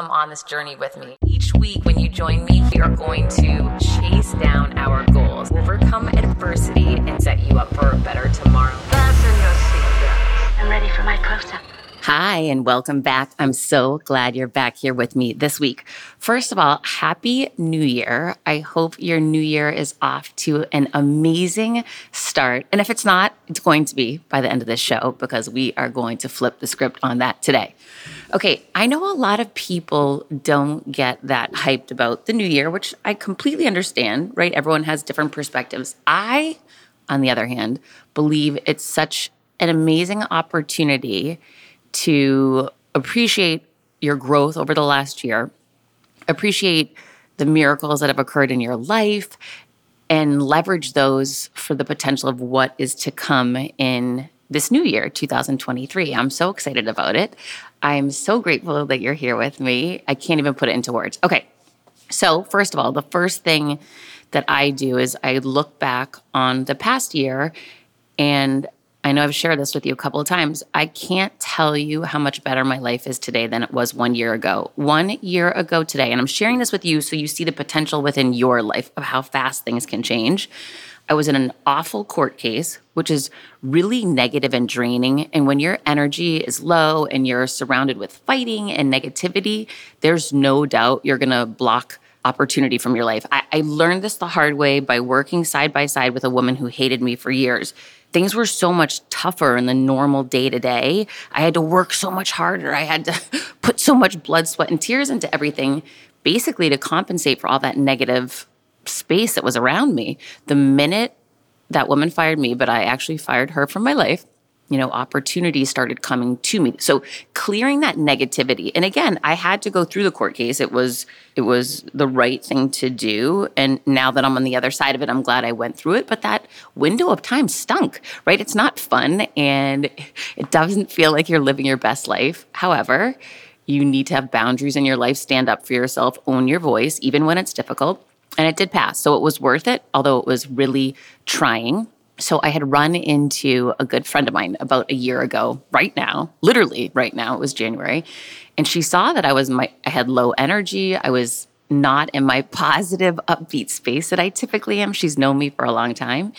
come on this journey with me. Each week, when you join me, we are going to chase down our goals, overcome adversity, and set you up for a better tomorrow. Fasten your seatbelts. I'm ready for my close up. Hi, and welcome back. I'm so glad you're back here with me this week. First of all, Happy New Year. I hope your new year is off to an amazing start. And if it's not, it's going to be by the end of this show because we are going to flip the script on that today. Okay, I know a lot of people don't get that hyped about the new year, which I completely understand, right? Everyone has different perspectives. I, on the other hand, believe it's such an amazing opportunity to appreciate your growth over the last year, appreciate the miracles that have occurred in your life, and leverage those for the potential of what is to come in this new year, 2023. I'm so excited about it. I'm so grateful that you're here with me. I can't even put it into words. Okay. So, first of all, the first thing that I do is I look back on the past year and I know I've shared this with you a couple of times. I can't tell you how much better my life is today than it was one year ago. One year ago today, and I'm sharing this with you so you see the potential within your life of how fast things can change. I was in an awful court case, which is really negative and draining. And when your energy is low and you're surrounded with fighting and negativity, there's no doubt you're going to block opportunity from your life. I, I learned this the hard way by working side by side with a woman who hated me for years things were so much tougher in the normal day to day. I had to work so much harder. I had to put so much blood, sweat, and tears into everything, basically to compensate for all that negative space that was around me. The minute that woman fired me, but I actually fired her from my life, you know, opportunities started coming to me. So clearing that negativity. And again, I had to go through the court case. It was it was the right thing to do. And now that I'm on the other side of it, I'm glad I went through it. But that window of time stunk, right? It's not fun and it doesn't feel like you're living your best life. However, you need to have boundaries in your life, stand up for yourself, own your voice, even when it's difficult. And it did pass. So it was worth it, although it was really trying. So I had run into a good friend of mine about a year ago, right now, literally right now, it was January. And she saw that I was my I had low energy. I was not in my positive, upbeat space that I typically am. She's known me for a long time.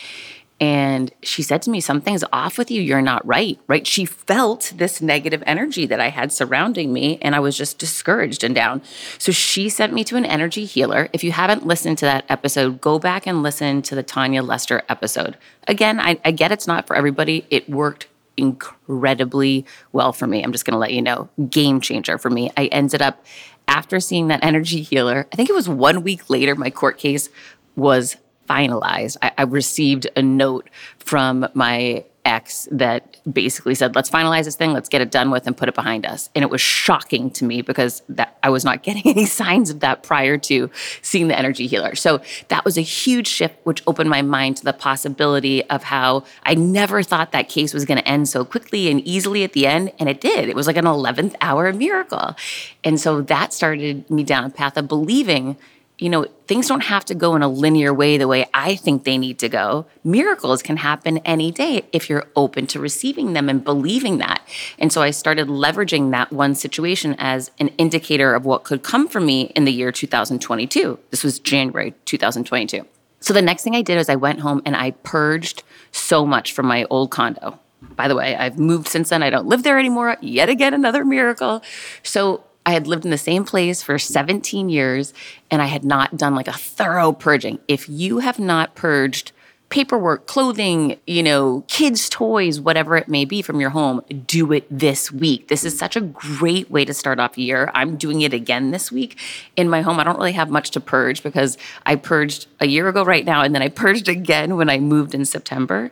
And she said to me, Something's off with you. You're not right. Right. She felt this negative energy that I had surrounding me, and I was just discouraged and down. So she sent me to an energy healer. If you haven't listened to that episode, go back and listen to the Tania Lester episode. Again, I, I get it's not for everybody. It worked incredibly well for me. I'm just going to let you know, game changer for me. I ended up, after seeing that energy healer, I think it was one week later, my court case was finalized, I, I received a note from my ex that basically said, let's finalize this thing, let's get it done with and put it behind us. And it was shocking to me because that I was not getting any signs of that prior to seeing the energy healer. So that was a huge shift, which opened my mind to the possibility of how I never thought that case was going to end so quickly and easily at the end. And it did. It was like an 11th hour miracle. And so that started me down a path of believing you know, things don't have to go in a linear way the way I think they need to go. Miracles can happen any day if you're open to receiving them and believing that. And so I started leveraging that one situation as an indicator of what could come for me in the year 2022. This was January 2022. So the next thing I did is I went home and I purged so much from my old condo. By the way, I've moved since then. I don't live there anymore. Yet again, another miracle. So I had lived in the same place for 17 years and I had not done like a thorough purging. If you have not purged paperwork, clothing, you know, kids' toys, whatever it may be from your home, do it this week. This is such a great way to start off year. I'm doing it again this week in my home. I don't really have much to purge because I purged a year ago right now and then I purged again when I moved in September.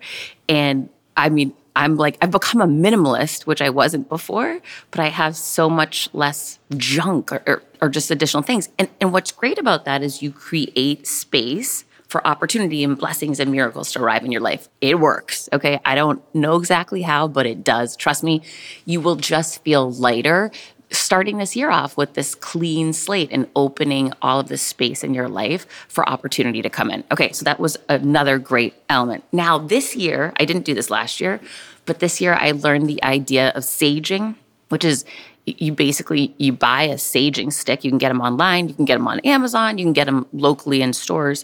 And I mean, I'm like, I've become a minimalist, which I wasn't before, but I have so much less junk or, or, or, just additional things. And, and what's great about that is you create space for opportunity and blessings and miracles to arrive in your life. It works. Okay. I don't know exactly how, but it does. Trust me, you will just feel lighter starting this year off with this clean slate and opening all of this space in your life for opportunity to come in. Okay, so that was another great element. Now, this year, I didn't do this last year, but this year I learned the idea of saging, which is you basically you buy a saging stick you can get them online you can get them on amazon you can get them locally in stores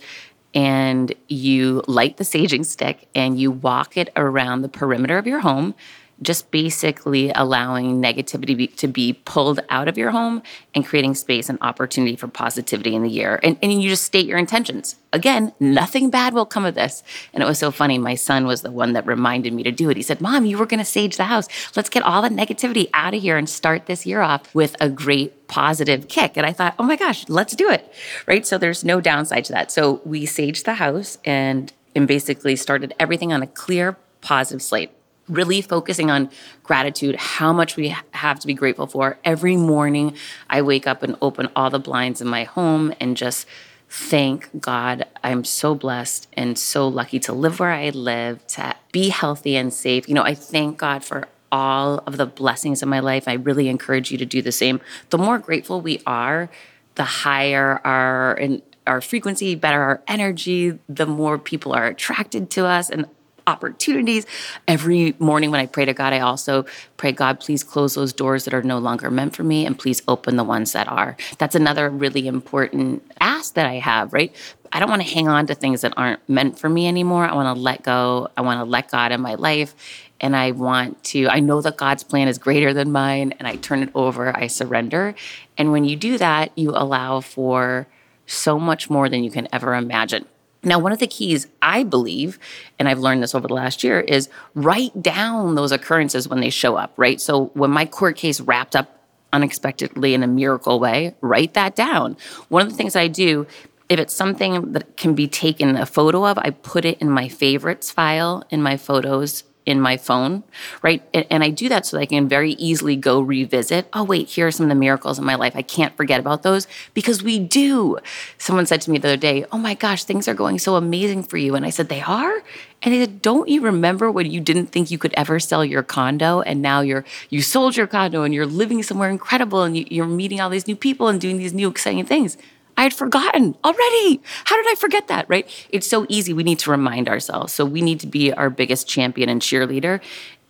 and you light the saging stick and you walk it around the perimeter of your home just basically allowing negativity be, to be pulled out of your home and creating space and opportunity for positivity in the year. And, and you just state your intentions. Again, nothing bad will come of this. And it was so funny. My son was the one that reminded me to do it. He said, Mom, you were going to sage the house. Let's get all the negativity out of here and start this year off with a great positive kick. And I thought, oh my gosh, let's do it. Right. So there's no downside to that. So we saged the house and, and basically started everything on a clear, positive slate really focusing on gratitude, how much we have to be grateful for. Every morning, I wake up and open all the blinds in my home and just thank God. I'm so blessed and so lucky to live where I live, to be healthy and safe. You know, I thank God for all of the blessings in my life. I really encourage you to do the same. The more grateful we are, the higher our and our frequency, better our energy, the more people are attracted to us. And opportunities. Every morning when I pray to God, I also pray, God, please close those doors that are no longer meant for me and please open the ones that are. That's another really important ask that I have, right? I don't want to hang on to things that aren't meant for me anymore. I want to let go. I want to let God in my life. And I want to, I know that God's plan is greater than mine, and I turn it over, I surrender. And when you do that, you allow for so much more than you can ever imagine. Now, one of the keys I believe, and I've learned this over the last year, is write down those occurrences when they show up, right? So when my court case wrapped up unexpectedly in a miracle way, write that down. One of the things I do, if it's something that can be taken a photo of, I put it in my favorites file in my photos in my phone, right? And, I do that so that I can very easily go revisit. Oh, wait, here are some of the miracles in my life. I can't forget about those because we do. Someone said to me the other day, Oh my gosh, things are going so amazing for you. And I said, They are? And they said, Don't you remember when you didn't think you could ever sell your condo and now you're you sold your condo and you're living somewhere incredible and you, you're meeting all these new people and doing these new exciting things? I had forgotten already. How did I forget that? Right? It's so easy. We need to remind ourselves. So we need to be our biggest champion and cheerleader.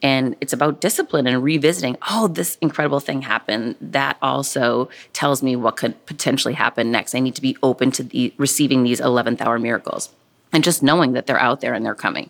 And it's about discipline and revisiting. Oh, this incredible thing happened. That also tells me what could potentially happen next. I need to be open to the, receiving these 11th hour miracles and just knowing that they're out there and they're coming.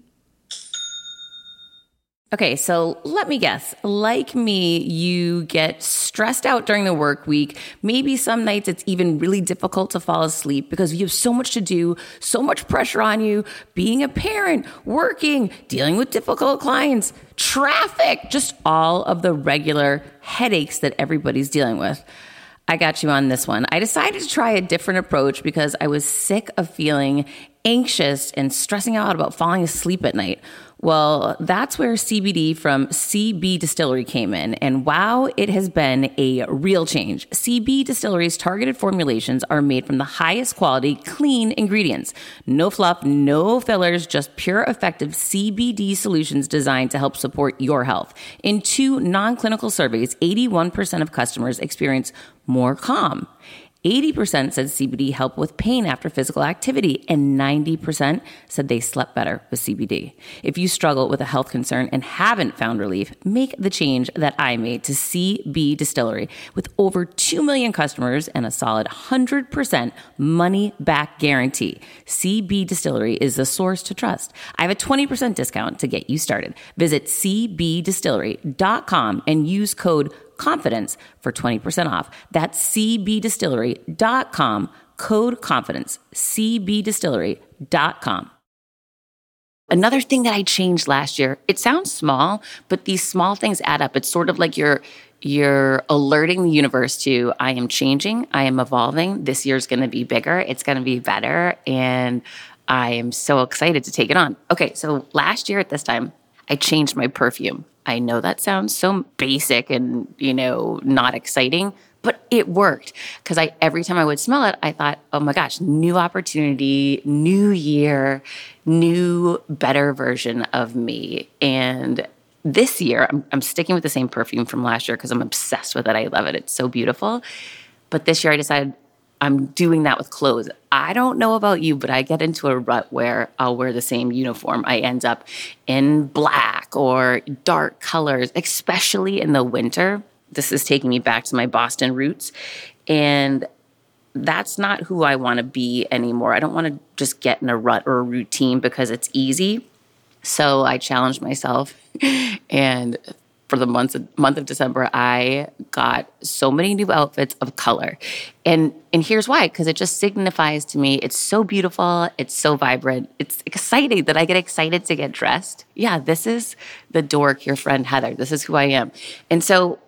Okay, so let me guess. Like me, you get stressed out during the work week. Maybe some nights it's even really difficult to fall asleep because you have so much to do, so much pressure on you, being a parent, working, dealing with difficult clients, traffic, just all of the regular headaches that everybody's dealing with. I got you on this one. I decided to try a different approach because I was sick of feeling anxious and stressing out about falling asleep at night. Well, that's where CBD from CB Distillery came in. And wow, it has been a real change. CB Distillery's targeted formulations are made from the highest quality, clean ingredients. No fluff, no fillers, just pure, effective CBD solutions designed to help support your health. In two non clinical surveys, 81% of customers experience more calm. 80% said CBD helped with pain after physical activity, and 90% said they slept better with CBD. If you struggle with a health concern and haven't found relief, make the change that I made to CB Distillery. With over 2 million customers and a solid 100% money back guarantee, CB Distillery is the source to trust. I have a 20% discount to get you started. Visit cbdistillery.com and use code confidence for 20% off. That's cbdistillery.com, code confidence, cbdistillery.com. Another thing that I changed last year, it sounds small, but these small things add up. It's sort of like you're you're alerting the universe to I am changing, I am evolving. This year's going to be bigger, it's going to be better and I am so excited to take it on. Okay, so last year at this time, I changed my perfume. I know that sounds so basic and, you know, not exciting, but it worked because I every time I would smell it, I thought, "Oh my gosh, new opportunity, new year, new better version of me." And this year, I'm, I'm sticking with the same perfume from last year because I'm obsessed with it. I love it. It's so beautiful. But this year, I decided I'm doing that with clothes. I don't know about you, but I get into a rut where I'll wear the same uniform. I end up in black or dark colors, especially in the winter. This is taking me back to my Boston roots. And that's not who I want to be anymore. I don't want to just get in a rut or a routine because it's easy. So I challenged myself and for the month of, month of December, I got so many new outfits of color. And and here's why because it just signifies to me it's so beautiful, it's so vibrant. It's exciting that I get excited to get dressed. Yeah, this is the dork, your friend Heather. This is who I am. And so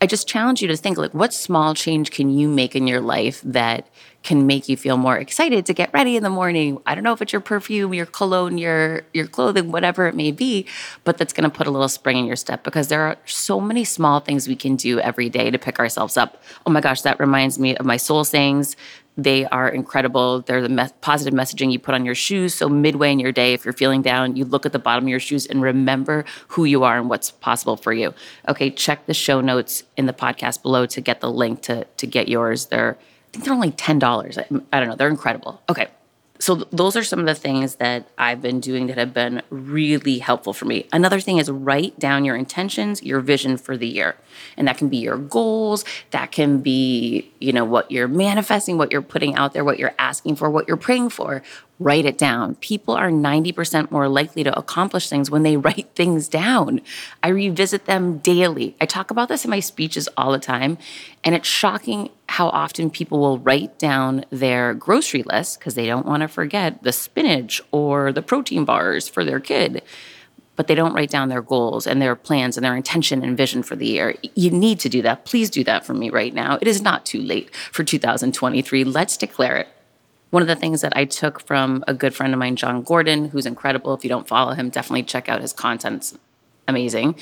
I just challenge you to think like what small change can you make in your life that can make you feel more excited to get ready in the morning. I don't know if it's your perfume, your cologne, your your clothing, whatever it may be, but that's going to put a little spring in your step because there are so many small things we can do every day to pick ourselves up. Oh my gosh, that reminds me of my soul sayings. They are incredible. They're the me- positive messaging you put on your shoes. So midway in your day, if you're feeling down, you look at the bottom of your shoes and remember who you are and what's possible for you. Okay, check the show notes in the podcast below to get the link to to get yours. They're think they're only $10. I, I don't know. They're incredible. Okay. So th- those are some of the things that I've been doing that have been really helpful for me. Another thing is write down your intentions, your vision for the year. And that can be your goals, that can be, you know, what you're manifesting, what you're putting out there, what you're asking for, what you're praying for. Write it down. People are 90% more likely to accomplish things when they write things down. I revisit them daily. I talk about this in my speeches all the time, and it's shocking how often people will write down their grocery list because they don't want to forget the spinach or the protein bars for their kid but they don't write down their goals and their plans and their intention and vision for the year. You need to do that. Please do that for me right now. It is not too late for 2023. Let's declare it. One of the things that I took from a good friend of mine, Jon Gordon, who's incredible. If you don't follow him, definitely check out his content. It's amazing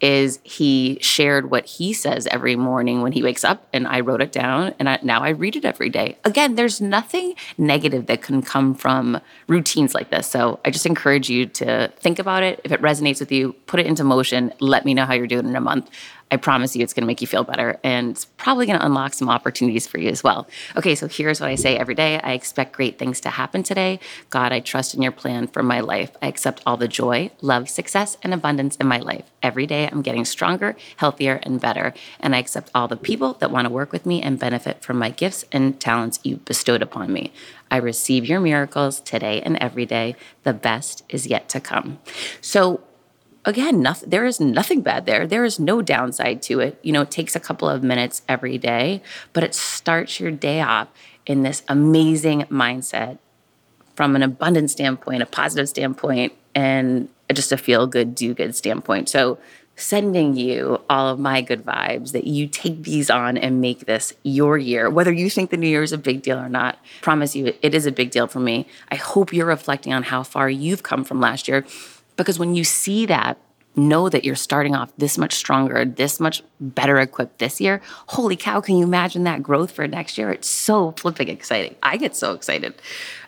is he shared what he says every morning when he wakes up and I wrote it down and I, now I read it every day. Again, there's nothing negative that can come from routines like this. So I just encourage you to think about it. If it resonates with you, put it into motion. Let me know how you're doing in a month. I promise you it's going to make you feel better and it's probably going to unlock some opportunities for you as well. Okay, so here's what I say every day I expect great things to happen today. God, I trust in your plan for my life. I accept all the joy, love, success, and abundance in my life. Every day I'm getting stronger, healthier, and better. And I accept all the people that want to work with me and benefit from my gifts and talents you bestowed upon me. I receive your miracles today and every day. The best is yet to come. So, again, nothing, there is nothing bad there. There is no downside to it. You know, it takes a couple of minutes every day, but it starts your day off in this amazing mindset from an abundance standpoint, a positive standpoint, and just a feel good, do good standpoint. So, sending you all of my good vibes that you take these on and make this your year, whether you think the new year is a big deal or not. Promise you, it is a big deal for me. I hope you're reflecting on how far you've come from last year because when you see that, know that you're starting off this much stronger, this much better equipped this year. Holy cow, can you imagine that growth for next year? It's so flipping exciting. I get so excited.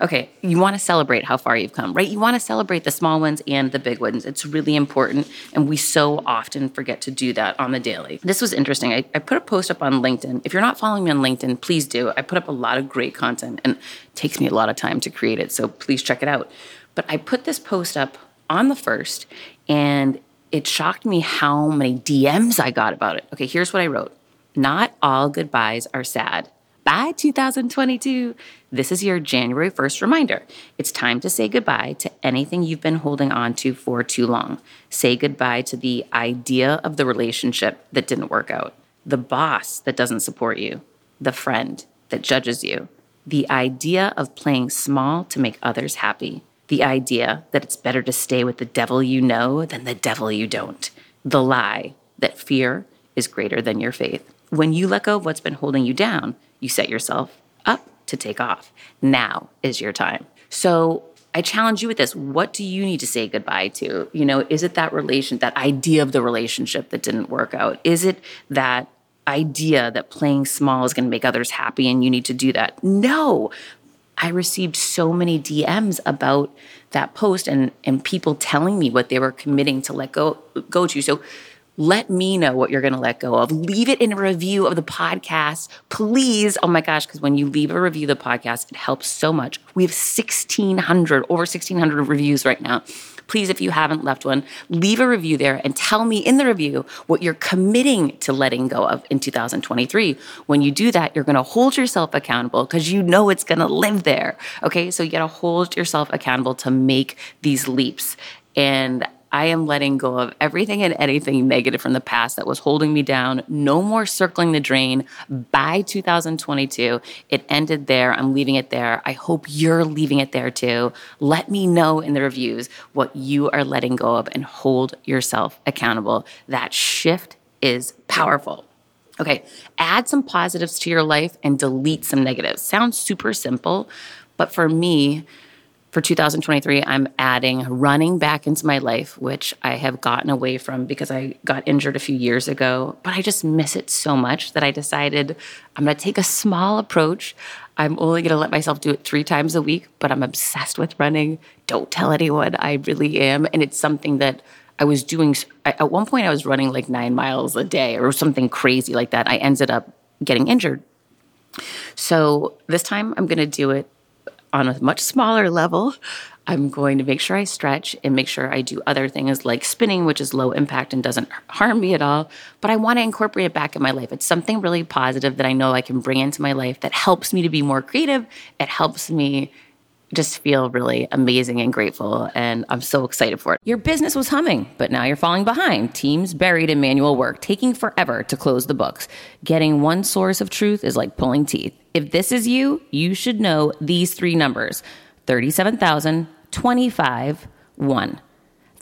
Okay, you want to celebrate how far you've come, right? You want to celebrate the small ones and the big ones. It's really important. And we so often forget to do that on the daily. This was interesting. I, I put a post up on LinkedIn. If you're not following me on LinkedIn, please do. I put up a lot of great content and it takes me a lot of time to create it. So please check it out. But I put this post up on the first and it shocked me how many DMs I got about it. Okay, here's what I wrote Not all goodbyes are sad. Bye, 2022. This is your January 1st reminder. It's time to say goodbye to anything you've been holding on to for too long. Say goodbye to the idea of the relationship that didn't work out, the boss that doesn't support you, the friend that judges you, the idea of playing small to make others happy, the idea that it's better to stay with the devil you know than the devil you don't, the lie that fear is greater than your faith. When you let go of what's been holding you down, you set yourself up to take off. Now is your time. So I challenge you with this. What do you need to say goodbye to? You know, is it that relation, that idea of the relationship that didn't work out? Is it that idea that playing small is going to make others happy and you need to do that? No. I received so many DMs about that post and and people telling me what they were committing to let go go to. So let me know what you're going to let go of. Leave it in a review of the podcast, please. Oh my gosh, because when you leave a review of the podcast, it helps so much. We have 1,600, over 1,600 reviews right now please, if you haven't left one, leave a review there and tell me in the review what you're committing to letting go of in 2023. When you do that, you're going to hold yourself accountable because you know it's going to live there. Okay. So you got to hold yourself accountable to make these leaps. And I am letting go of everything and anything negative from the past that was holding me down. No more circling the drain. By 2022, it ended there. I'm leaving it there. I hope you're leaving it there too. Let me know in the reviews what you are letting go of and hold yourself accountable. That shift is powerful. Okay, add some positives to your life and delete some negatives. Sounds super simple, but for me, for 2023, I'm adding running back into my life, which I have gotten away from because I got injured a few years ago. But I just miss it so much that I decided I'm going to take a small approach. I'm only going to let myself do it three times a week, but I'm obsessed with running. Don't tell anyone. I really am. And it's something that I was doing. At one point, I was running like nine miles a day or something crazy like that. I ended up getting injured. So this time, I'm going to do it on a much smaller level. I'm going to make sure I stretch and make sure I do other things like spinning, which is low impact and doesn't harm me at all. But I want to incorporate it back in my life. It's something really positive that I know I can bring into my life that helps me to be more creative. It helps me just feel really amazing and grateful. And I'm so excited for it. Your business was humming, but now you're falling behind. Teams buried in manual work, taking forever to close the books. Getting one source of truth is like pulling teeth. If this is you, you should know these three numbers 37,000, 25, 1.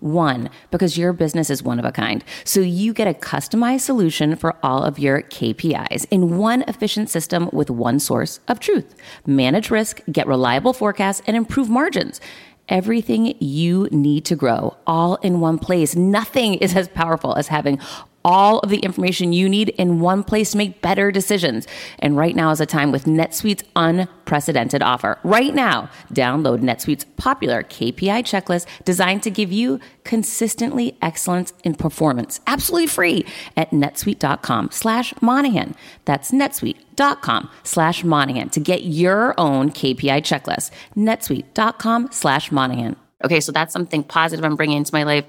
One, because your business is one of a kind. So you get a customized solution for all of your KPIs in one efficient system with one source of truth. Manage risk, get reliable forecasts, and improve margins everything you need to grow all in one place. Nothing is as powerful as having all of the information you need in one place to make better decisions. And right now is a time with NetSuite's unprecedented offer. Right now, download NetSuite's popular KPI checklist designed to give you consistently excellence in performance, absolutely free at netsuite.com slash Monahan. That's netsuite.com slash Monahan to get your own KPI checklist. netsuite.com slash Monahan. Okay, so that's something positive I'm bringing into my life.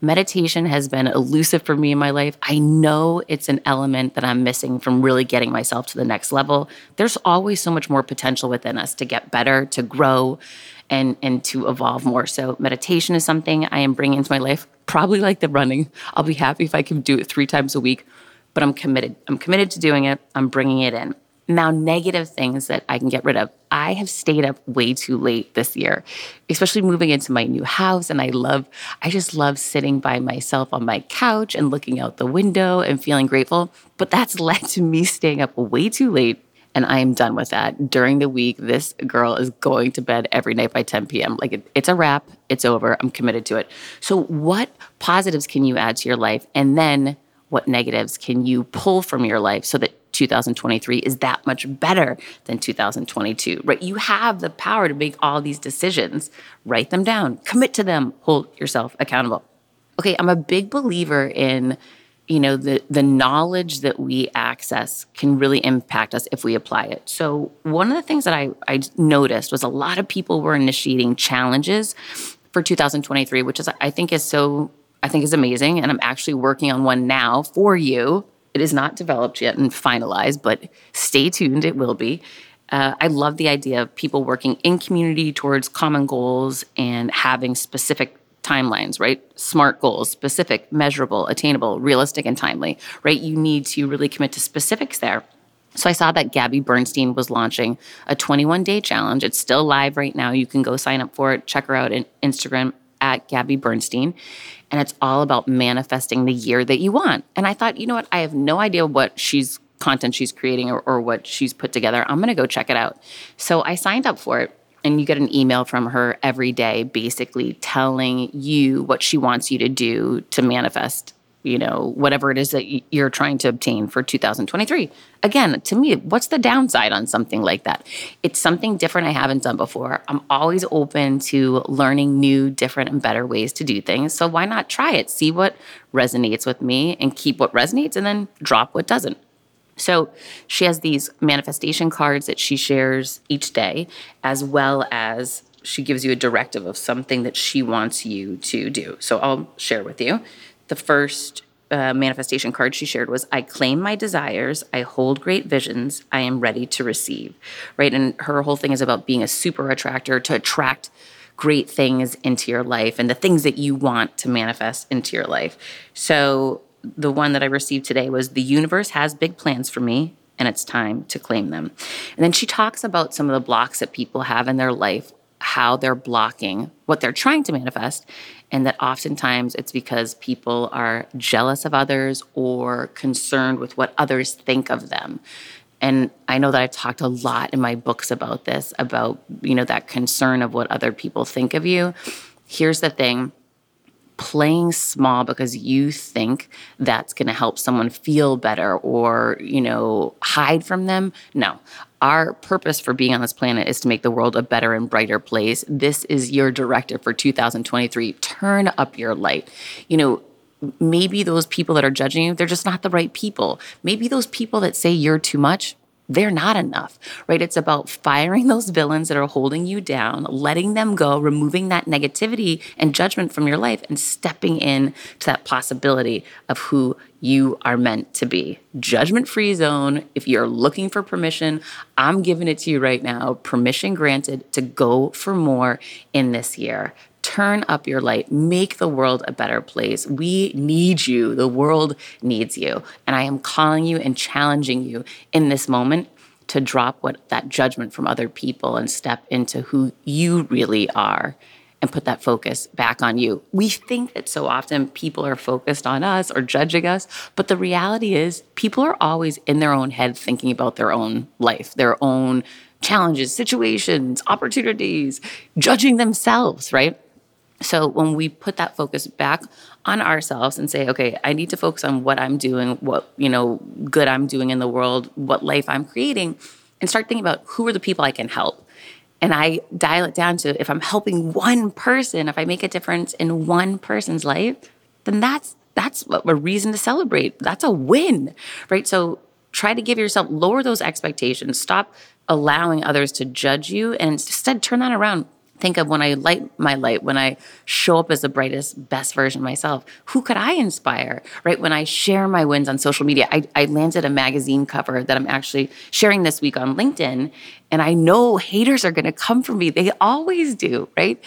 Meditation has been elusive for me in my life. I know it's an element that I'm missing from really getting myself to the next level. There's always so much more potential within us to get better, to grow, and and to evolve more. So meditation is something I am bringing into my life. Probably like the running. I'll be happy if I can do it 3 times a week, but I'm committed. I'm committed to doing it. I'm bringing it in. Now, negative things that I can get rid of. I have stayed up way too late this year, especially moving into my new house. And I love, I just love sitting by myself on my couch and looking out the window and feeling grateful. But that's led to me staying up way too late. And I am done with that. During the week, this girl is going to bed every night by 10 p.m. Like it, it's a wrap, it's over. I'm committed to it. So, what positives can you add to your life? And then what negatives can you pull from your life so that 2023 is that much better than 2022, right? You have the power to make all these decisions. Write them down, commit to them, hold yourself accountable. Okay, I'm a big believer in you know the the knowledge that we access can really impact us if we apply it. So one of the things that I I noticed was a lot of people were initiating challenges for 2023, which is I think is so I think is amazing and I'm actually working on one now for you it is not developed yet and finalized, but stay tuned, it will be. Uh, I love the idea of people working in community towards common goals and having specific timelines, right? Smart goals, specific, measurable, attainable, realistic, and timely, right? You need to really commit to specifics there. So I saw that Gabby Bernstein was launching a 21 day challenge. It's still live right now. You can go sign up for it. Check her out on Instagram at Gabby Bernstein and it's all about manifesting the year that you want. And I thought, you know what? I have no idea what she's content she's creating or, or what she's put together. I'm going to go check it out. So I signed up for it. And you get an email from her every day, basically telling you what she wants you to do to manifest you know, whatever it is that you're trying to obtain for 2023. Again, to me, what's the downside on something like that? It's something different I haven't done before. I'm always open to learning new, different, and better ways to do things. So why not try it? See what resonates with me and keep what resonates and then drop what doesn't. So she has these manifestation cards that she shares each day, as well as she gives you a directive of something that she wants you to do. So I'll share with you the first uh, manifestation card she shared was I claim my desires, I hold great visions, I am ready to receive. Right. And her whole thing is about being a super attractor to attract great things into your life and the things that you want to manifest into your life. So the one that I received today was the universe has big plans for me and it's time to claim them. And then she talks about some of the blocks that people have in their life how they're blocking what they're trying to manifest, and that oftentimes it's because people are jealous of others or concerned with what others think of them. And I know that I've talked a lot in my books about this, about, you know, that concern of what other people think of you. Here's the thing playing small because you think that's going to help someone feel better or, you know, hide from them. No. Our purpose for being on this planet is to make the world a better and brighter place. This is your directive for 2023. Turn up your light. You know, maybe those people that are judging you, they're just not the right people. Maybe those people that say you're too much, they're not enough, right? It's about firing those villains that are holding you down, letting them go, removing that negativity and judgment from your life, and stepping in to that possibility of who you are meant to be. Judgment free zone. If you're looking for permission, I'm giving it to you right now. Permission granted to go for more in this year turn up your light, make the world a better place. We need you. The world needs you. And I am calling you and challenging you in this moment to drop what that judgment from other people and step into who you really are and put that focus back on you. We think that so often people are focused on us or judging us, but the reality is people are always in their own head thinking about their own life, their own challenges, situations, opportunities, judging themselves, right? So when we put that focus back on ourselves and say, okay, I need to focus on what I'm doing, what, you know, good I'm doing in the world, what life I'm creating, and start thinking about who are the people I can help. And I dial it down to if I'm helping one person, if I make a difference in one person's life, then that's that's a reason to celebrate. That's a win, right? So try to give yourself lower those expectations. Stop allowing others to judge you and instead turn that around think of when I light my light, when I show up as the brightest, best version of myself, who could I inspire? Right? When I share my wins on social media, I, I landed a magazine cover that I'm actually sharing this week on LinkedIn. And I know haters are going to come for me. They always do, right?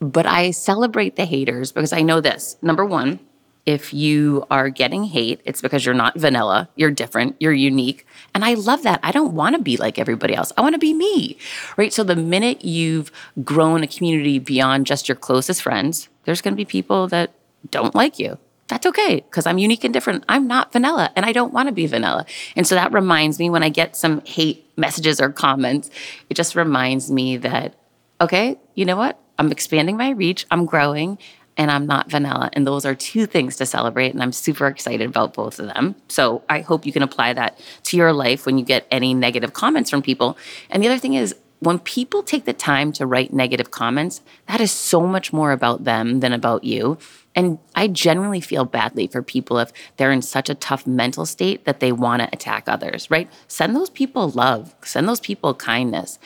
But I celebrate the haters because I know this. Number one, if you are getting hate, it's because you're not vanilla, you're different, you're unique. And I love that. I don't want to be like everybody else. I want to be me, right? So the minute you've grown a community beyond just your closest friends, there's going to be people that don't like you. That's okay because I'm unique and different. I'm not vanilla and I don't want to be vanilla. And so that reminds me when I get some hate messages or comments, it just reminds me that, okay, you know what? I'm expanding my reach, I'm growing, and I'm not vanilla. And those are two things to celebrate. And I'm super excited about both of them. So I hope you can apply that to your life when you get any negative comments from people. And the other thing is, when people take the time to write negative comments, that is so much more about them than about you. And I generally feel badly for people if they're in such a tough mental state that they want to attack others, right? Send those people love, send those people kindness.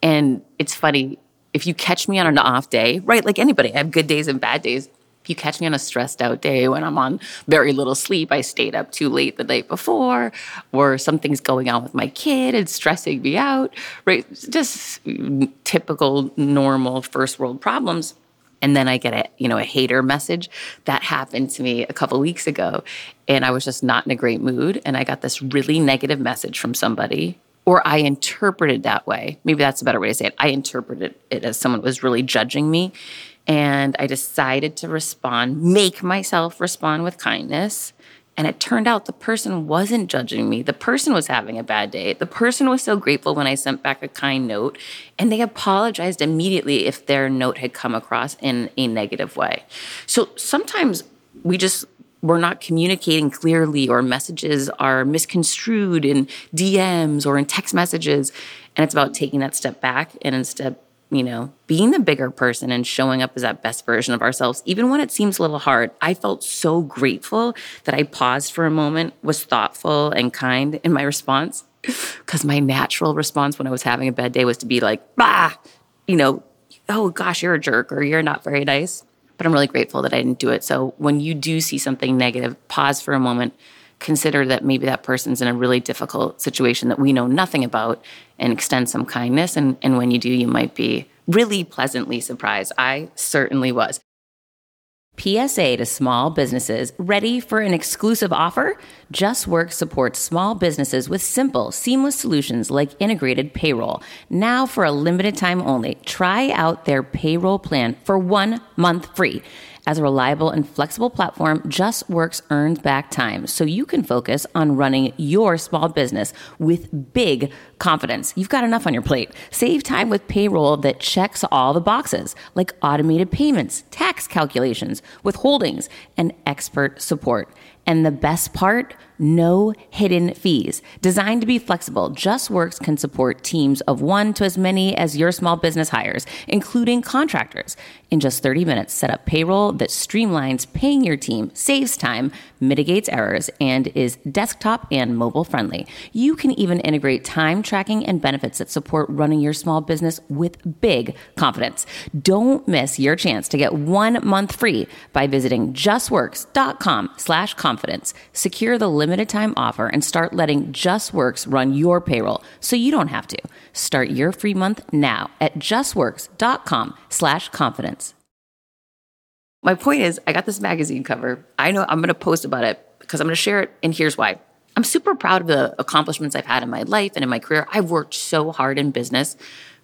And it's funny, if you catch me on an off day, right, like anybody, I have good days and bad days. If you catch me on a stressed out day when I'm on very little sleep, I stayed up too late the night before, or something's going on with my kid and stressing me out, right? Just typical, normal first world problems. And then I get a, you know, a hater message. That happened to me a couple weeks ago. And I was just not in a great mood. And I got this really negative message from somebody or I interpreted that way. Maybe that's a better way to say it. I interpreted it as someone was really judging me. And I decided to respond, make myself respond with kindness. And it turned out the person wasn't judging me. The person was having a bad day. The person was so grateful when I sent back a kind note, and they apologized immediately if their note had come across in a negative way. So sometimes we just we're not communicating clearly or messages are misconstrued in DMs or in text messages. And it's about taking that step back and instead, you know, being the bigger person and showing up as that best version of ourselves, even when it seems a little hard. I felt so grateful that I paused for a moment, was thoughtful and kind in my response. Because my natural response when I was having a bad day was to be like, bah, you know, oh gosh, you're a jerk or you're not very nice but I'm really grateful that I didn't do it. So when you do see something negative, pause for a moment, consider that maybe that person's in a really difficult situation that we know nothing about and extend some kindness. And, and when you do, you might be really pleasantly surprised. I certainly was. PSA to small businesses ready for an exclusive offer? JustWorks supports small businesses with simple, seamless solutions like integrated payroll. Now, for a limited time only, try out their payroll plan for one month free. As a reliable and flexible platform, JustWorks earns back time so you can focus on running your small business with big confidence. You've got enough on your plate. Save time with payroll that checks all the boxes, like automated payments, tax calculations, withholdings, and expert support. And the best part, no hidden fees. Designed to be flexible, JustWorks can support teams of one to as many as your small business hires, including contractors. In just 30 minutes, set up payroll that streamlines paying your team, saves time, mitigates errors, and is desktop and mobile friendly. You can even integrate time tracking and benefits that support running your small business with big confidence. Don't miss your chance to get one month free by visiting justworks.com slash confidence. Secure the limited time offer and start letting JustWorks run your payroll so you don't have to. Start your free month now at justworks.com slash confidence. My point is, I got this magazine cover. I know I'm going to post about it because I'm going to share it, and here's why. I'm super proud of the accomplishments I've had in my life and in my career. I've worked so hard in business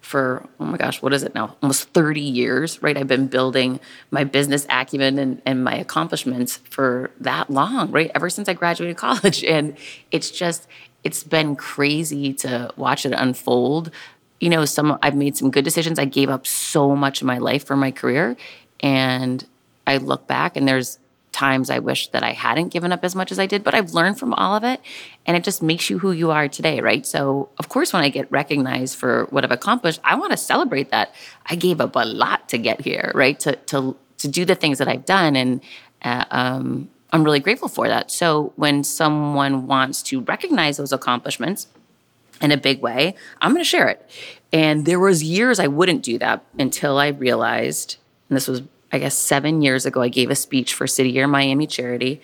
for, oh my gosh, what is it now? Almost 30 years, right? I've been building my business acumen and, and my accomplishments for that long, right? Ever since I graduated college. And it's just, it's been crazy to watch it unfold. You know, some I've made some good decisions. I gave up so much of my life for my career And I look back and there's times I wish that I hadn't given up as much as I did, but I've learned from all of it and it just makes you who you are today, right? So, of course, when I get recognized for what I've accomplished, I want to celebrate that. I gave up a lot to get here, right? To to to do the things that I've done and uh, um, I'm really grateful for that. So, when someone wants to recognize those accomplishments in a big way, I'm going to share it. And there was years I wouldn't do that until I realized, and this was I guess seven years ago, I gave a speech for City Year Miami Charity,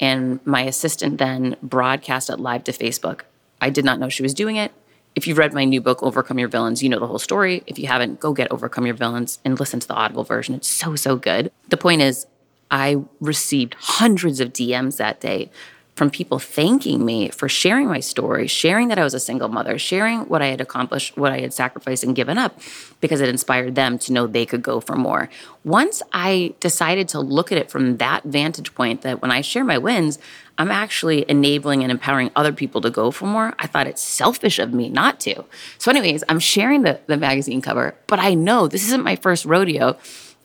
and my assistant then broadcast it live to Facebook. I did not know she was doing it. If you've read my new book, Overcome Your Villains, you know the whole story. If you haven't, go get Overcome Your Villains and listen to the Audible version. It's so, so good. The point is, I received hundreds of DMs that day from people thanking me for sharing my story, sharing that I was a single mother, sharing what I had accomplished, what I had sacrificed and given up, because it inspired them to know they could go for more. Once I decided to look at it from that vantage point, that when I share my wins, I'm actually enabling and empowering other people to go for more. I thought it's selfish of me not to. So, anyways, I'm sharing the, the magazine cover, but I know this isn't my first rodeo.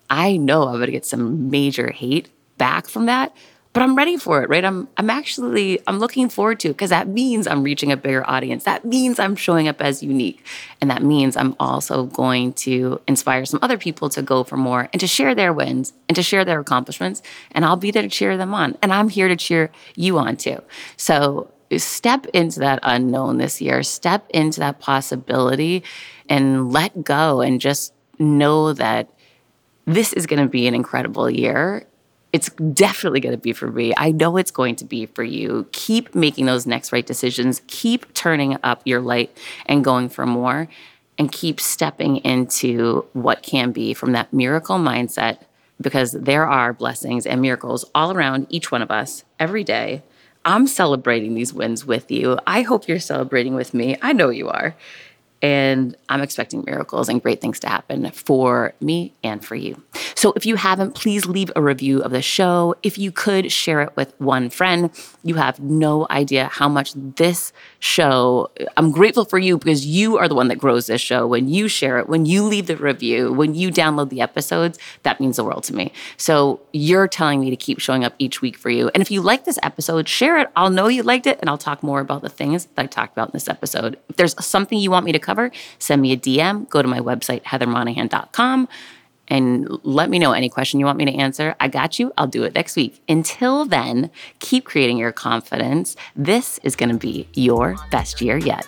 I know I'm gonna get some major hate back from that but I'm ready for it, right? I'm I'm actually I'm looking forward to it because that means I'm reaching a bigger audience. That means I'm showing up as unique. And that means I'm also going to inspire some other people to go for more and to share their wins and to share their accomplishments. And I'll be there to cheer them on. And I'm here to cheer you on too. So step into that unknown this year, step into that possibility and let go and just know that this is going to be an incredible year it's definitely going to be for me. I know it's going to be for you. Keep making those next right decisions. Keep turning up your light and going for more and keep stepping into what can be from that miracle mindset because there are blessings and miracles all around each one of us every day. I'm celebrating these wins with you. I hope you're celebrating with me. I know you are. And I'm expecting miracles and great things to happen for me and for you. So if you haven't, please leave a review of the show. If you could share it with one friend, you have no idea how much this show, I'm grateful for you because you are the one that grows this show. When you share it, when you leave the review, when you download the episodes, that means the world to me. So you're telling me to keep showing up each week for you. And if you like this episode, share it. I'll know you liked it and I'll talk more about the things that I talked about in this episode. If there's something you want me to cover, send me a DM, go to my website, heathermonahan.com, and let me know any question you want me to answer. I got you. I'll do it next week. Until then, keep creating your confidence. This is going to be your best year yet.